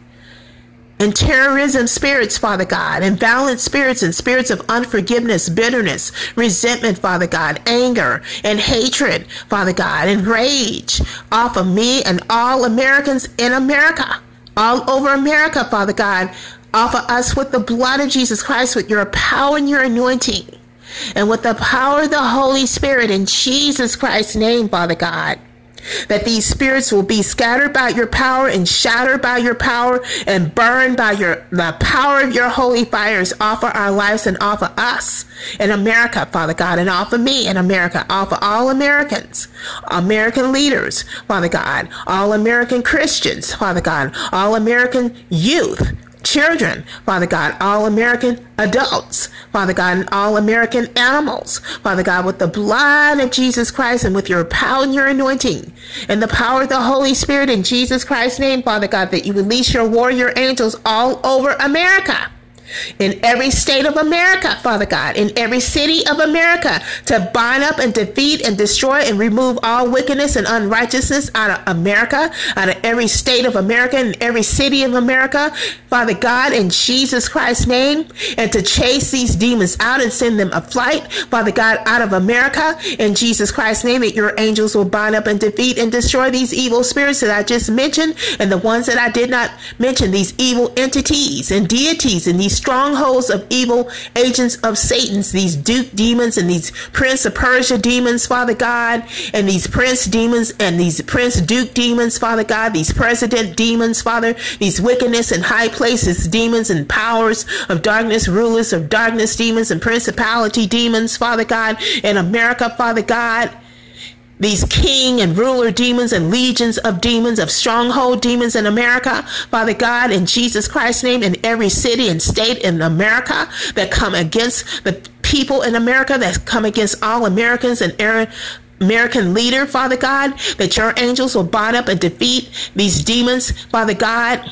and terrorism spirits, Father God, and violent spirits and spirits of unforgiveness, bitterness, resentment, Father God, anger and hatred, Father God, and rage off of me and all Americans in America, all over America, Father God, Offer of us with the blood of Jesus Christ, with your power and your anointing and with the power of the Holy Spirit in Jesus Christ's name, Father God. That these spirits will be scattered by your power and shattered by your power and burned by your the power of your holy fires off of our lives and off of us in America, Father God, and off of me in America, off of all Americans, American leaders, Father God, all American Christians, Father God, all American youth, children, Father God, all American adults, Father God, and all American animals, Father God, with the blood of Jesus Christ and with your power and your anointing and the power of the Holy Spirit in Jesus Christ's name, Father God, that you release your warrior angels all over America in every state of America, Father God, in every city of America, to bind up and defeat and destroy and remove all wickedness and unrighteousness out of America, out of every state of America and every city of America, Father God, in Jesus Christ's name, and to chase these demons out and send them a flight, Father God, out of America, in Jesus Christ's name, that your angels will bind up and defeat and destroy these evil spirits that I just mentioned and the ones that I did not mention, these evil entities and deities and these strongholds of evil agents of Satan's, these Duke demons and these Prince of Persia demons, Father God, and these Prince demons and these Prince Duke demons, Father God, these President demons, Father, these wickedness and high places demons and powers of darkness, rulers of darkness demons and principality demons, Father God, in America, Father God these king and ruler demons and legions of demons, of stronghold demons in America, Father God, in Jesus Christ's name, in every city and state in America that come against the people in America, that come against all Americans and Aaron. American leader, Father God, that your angels will bind up and defeat these demons, Father God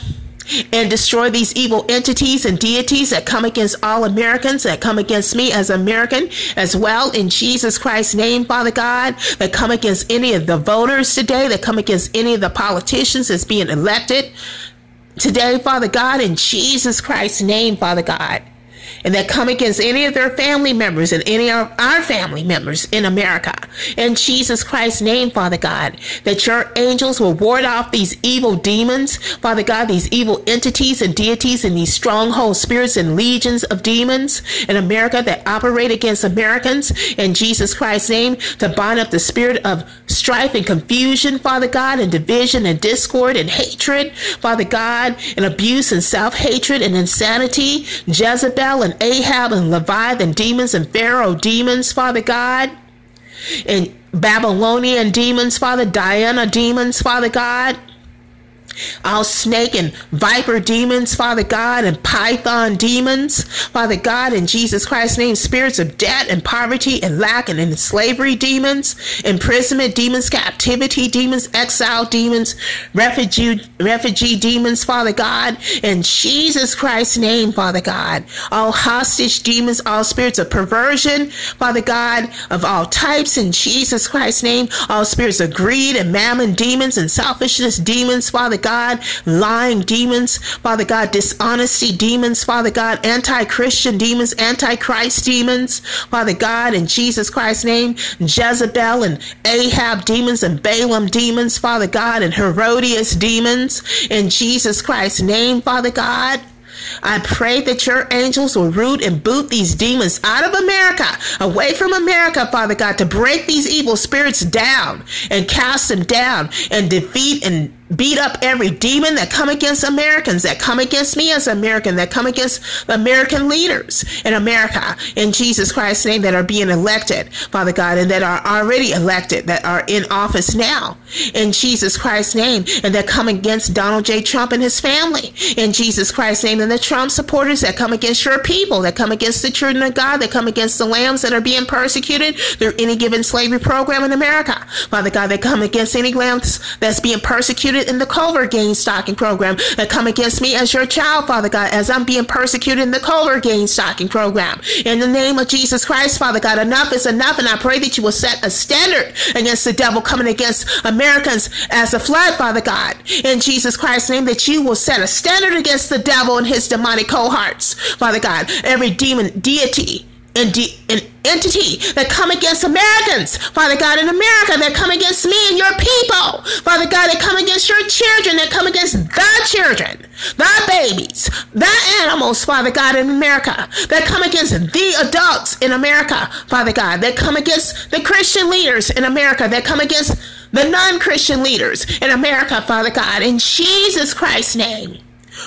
and destroy these evil entities and deities that come against all Americans, that come against me as American as well in Jesus Christ's name, Father God, that come against any of the voters today, that come against any of the politicians that's being elected today, Father God, in Jesus Christ's name, Father God and that come against any of their family members and any of our family members in America. In Jesus Christ's name, Father God, that your angels will ward off these evil demons, Father God, these evil entities and deities and these stronghold spirits and legions of demons in America that operate against Americans in Jesus Christ's name to bind up the spirit of strife and confusion, Father God, and division and discord and hatred, Father God, and abuse and self hatred and insanity, Jezebel and and Ahab and Leviathan demons and Pharaoh demons, Father God, and Babylonian demons, Father, Diana demons, Father God all snake and viper demons, Father God, and python demons, Father God, in Jesus Christ's name, spirits of debt and poverty and lack and in slavery demons, imprisonment demons, captivity demons, exile demons, refugee refugee demons, Father God, in Jesus Christ's name, Father God, all hostage demons, all spirits of perversion, Father God, of all types, in Jesus Christ's name, all spirits of greed and mammon demons and selfishness demons, Father God, lying demons, Father God, dishonesty demons, Father God, anti Christian demons, anti Christ demons, Father God, in Jesus Christ's name, Jezebel and Ahab demons and Balaam demons, Father God, and Herodias demons, in Jesus Christ's name, Father God. I pray that your angels will root and boot these demons out of America, away from America, Father God, to break these evil spirits down and cast them down and defeat and beat up every demon that come against Americans, that come against me as American, that come against the American leaders in America. In Jesus Christ's name that are being elected, Father God, and that are already elected, that are in office now. In Jesus Christ's name, and that come against Donald J. Trump and his family. In Jesus Christ's name, and the Trump supporters that come against your people, that come against the children of God, that come against the lambs that are being persecuted through any given slavery program in America, Father God, that come against any lambs that's being persecuted in the Covert Gang Stalking Program that come against me as your child, Father God, as I'm being persecuted in the Covert Gang Stalking Program. In the name of Jesus Christ, Father God, enough is enough, and I pray that you will set a standard against the devil coming against Americans as a flood, Father God. In Jesus Christ's name, that you will set a standard against the devil and his demonic cohorts, Father God. Every demon, deity, and entity that come against Americans, Father God, in America, that come against me and your people, Father God, that come against your children, that come against the children, the babies, the animals, Father God, in America, that come against the adults in America, Father God, that come against the Christian leaders in America, that come against the non Christian leaders in America, Father God, in Jesus Christ's name.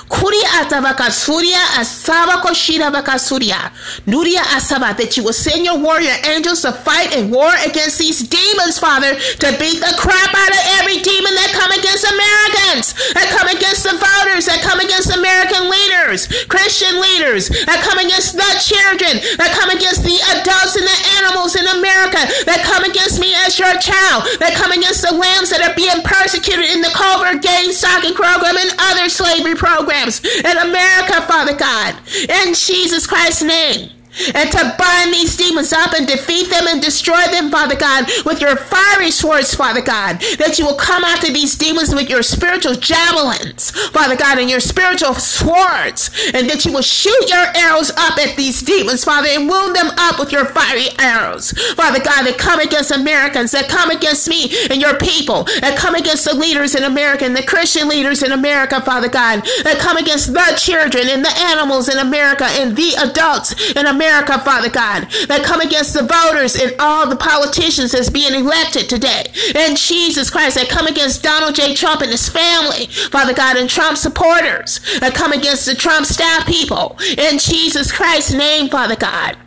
Kuria atabaka surya asaba koshira baka surya. Nuria asaba that you will send your warrior angels to fight and war against these demons, Father, to beat the crap out of every demon that come against Americans, that come against the voters, that come against American leaders leaders, Christian leaders that come against the children, that come against the adults and the animals in America, that come against me as your child, that come against the lambs that are being persecuted in the covert gang stalking program and other slavery programs in America, Father God. In Jesus Christ's name and to bind these demons up and defeat them and destroy them, Father God, with your fiery swords, Father God, that you will come after these demons with your spiritual javelins, Father God, and your spiritual swords, and that you will shoot your arrows up at these demons, Father, and wound them up with your fiery arrows, Father God, that come against Americans, that come against me and your people, that come against the leaders in America and the Christian leaders in America, Father God, that come against the children and the animals in America and the adults in America America, Father God, that come against the voters and all the politicians that's being elected today. And Jesus Christ, that come against Donald J. Trump and his family, Father God, and Trump supporters, that come against the Trump staff people. In Jesus Christ's name, Father God.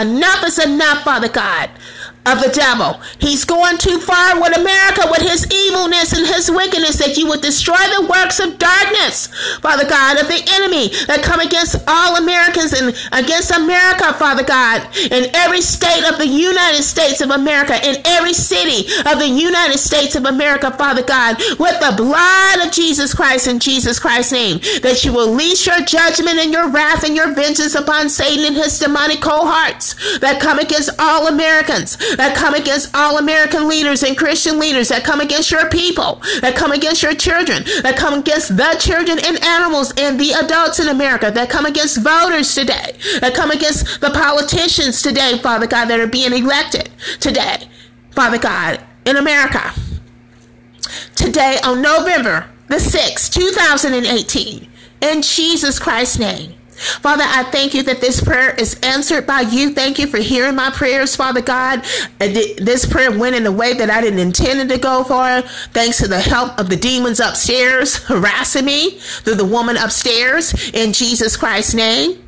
Enough is enough, Father God of the devil. He's going too far with America with his evilness and his wickedness that you would destroy the works of darkness, Father God, of the enemy that come against all Americans and against America, Father God, in every state of the United States of America, in every city of the United States of America, Father God, with the blood of Jesus Christ in Jesus Christ's name, that you will leash your judgment and your wrath and your vengeance upon Satan and his demonic cohorts that come against all Americans that come against all American leaders and Christian leaders, that come against your people, that come against your children, that come against the children and animals and the adults in America, that come against voters today, that come against the politicians today, Father God, that are being elected today, Father God, in America. Today on November the 6th, 2018, in Jesus Christ's name. Father, I thank you that this prayer is answered by you. Thank you for hearing my prayers, Father God. This prayer went in a way that I didn't intend it to go for. Thanks to the help of the demons upstairs harassing me through the woman upstairs in Jesus Christ's name.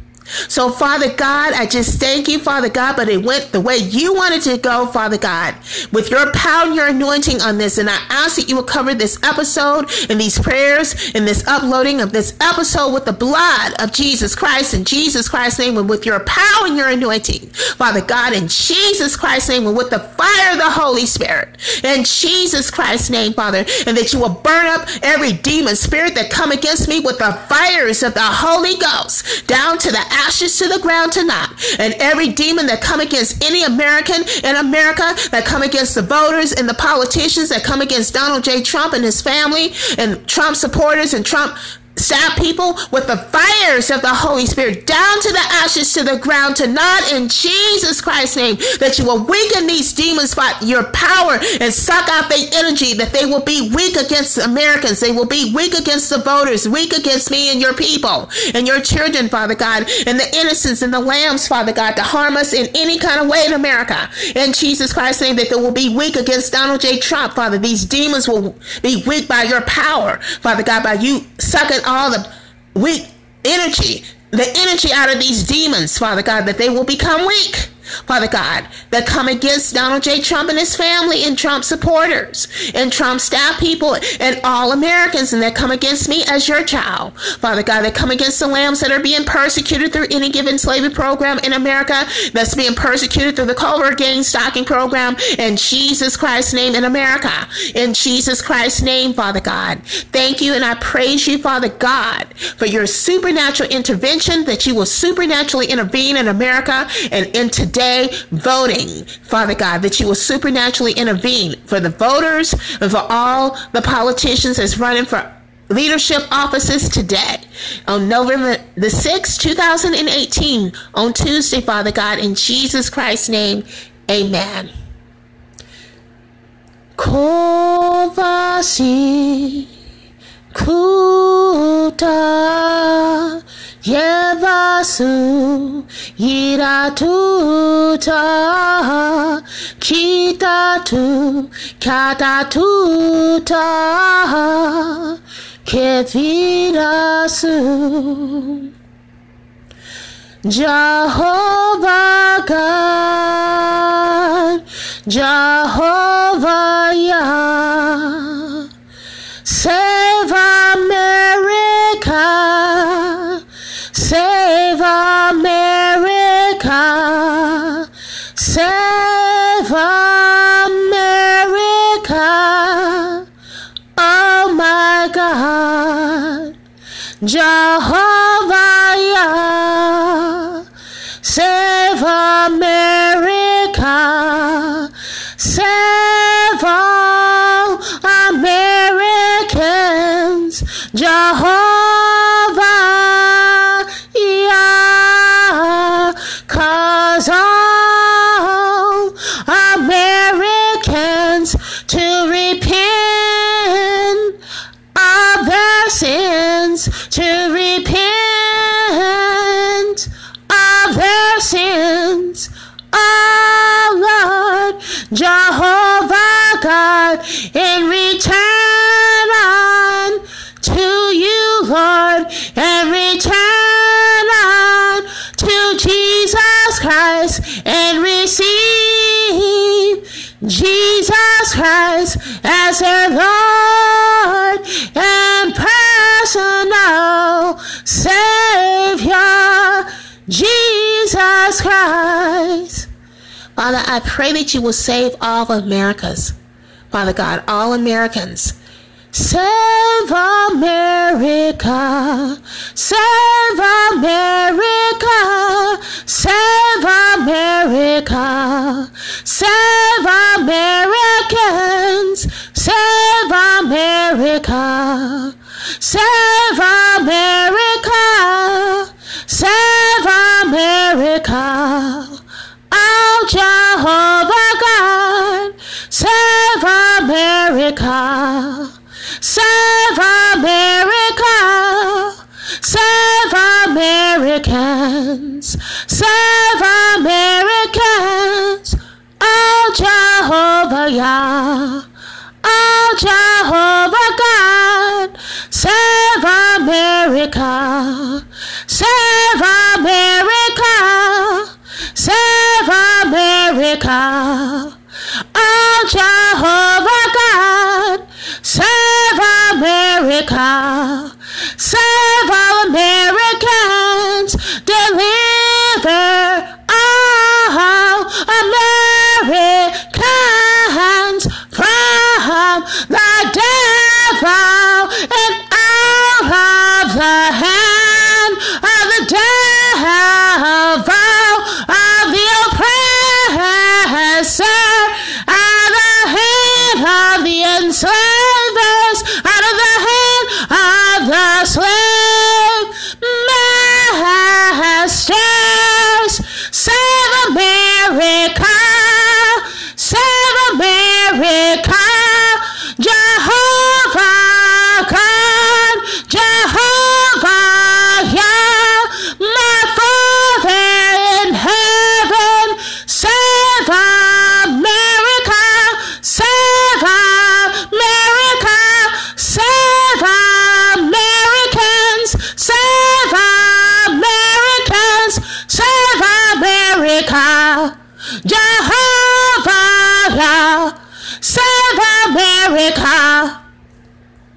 So, Father God, I just thank you, Father God, but it went the way you wanted to go, Father God, with your power and your anointing on this. And I ask that you will cover this episode and these prayers and this uploading of this episode with the blood of Jesus Christ in Jesus Christ's name and with your power and your anointing, Father God, in Jesus Christ's name and with the fire of the Holy Spirit, in Jesus Christ's name, Father, and that you will burn up every demon spirit that come against me with the fires of the Holy Ghost down to the ashes to the ground tonight. And every demon that come against any American in America, that come against the voters and the politicians, that come against Donald J. Trump and his family and Trump supporters and Trump Stab people with the fires of the Holy Spirit down to the ashes to the ground tonight in Jesus Christ's name that you will weaken these demons by your power and suck out their energy that they will be weak against Americans they will be weak against the voters weak against me and your people and your children Father God and the innocents and the lambs Father God to harm us in any kind of way in America. In Jesus Christ's name that they will be weak against Donald J. Trump Father. These demons will be weak by your power Father God by you sucking all the weak energy, the energy out of these demons, Father God, that they will become weak. Father God, that come against Donald J. Trump and his family and Trump supporters and Trump staff people and all Americans and that come against me as your child. Father God, that come against the lambs that are being persecuted through any given slavery program in America that's being persecuted through the covert gang stalking program in Jesus Christ's name in America. In Jesus Christ's name, Father God. Thank you and I praise you, Father God, for your supernatural intervention that you will supernaturally intervene in America and in today voting, Father God, that you will supernaturally intervene for the voters and for all the politicians that's running for leadership offices today on November the 6th, 2018, on Tuesday, Father God, in Jesus Christ's name, amen. Kuta Yevasu Iratuta Kitatu Katatuta Kevirasu Jehovah God Jehovah Yah America. Save America. Save America. Oh my God. Jehovah. I pray that you will save all of America's, Father God, all Americans. Save America, save America, save America, save Americans, save America, save America. Save America. Save Americans. Save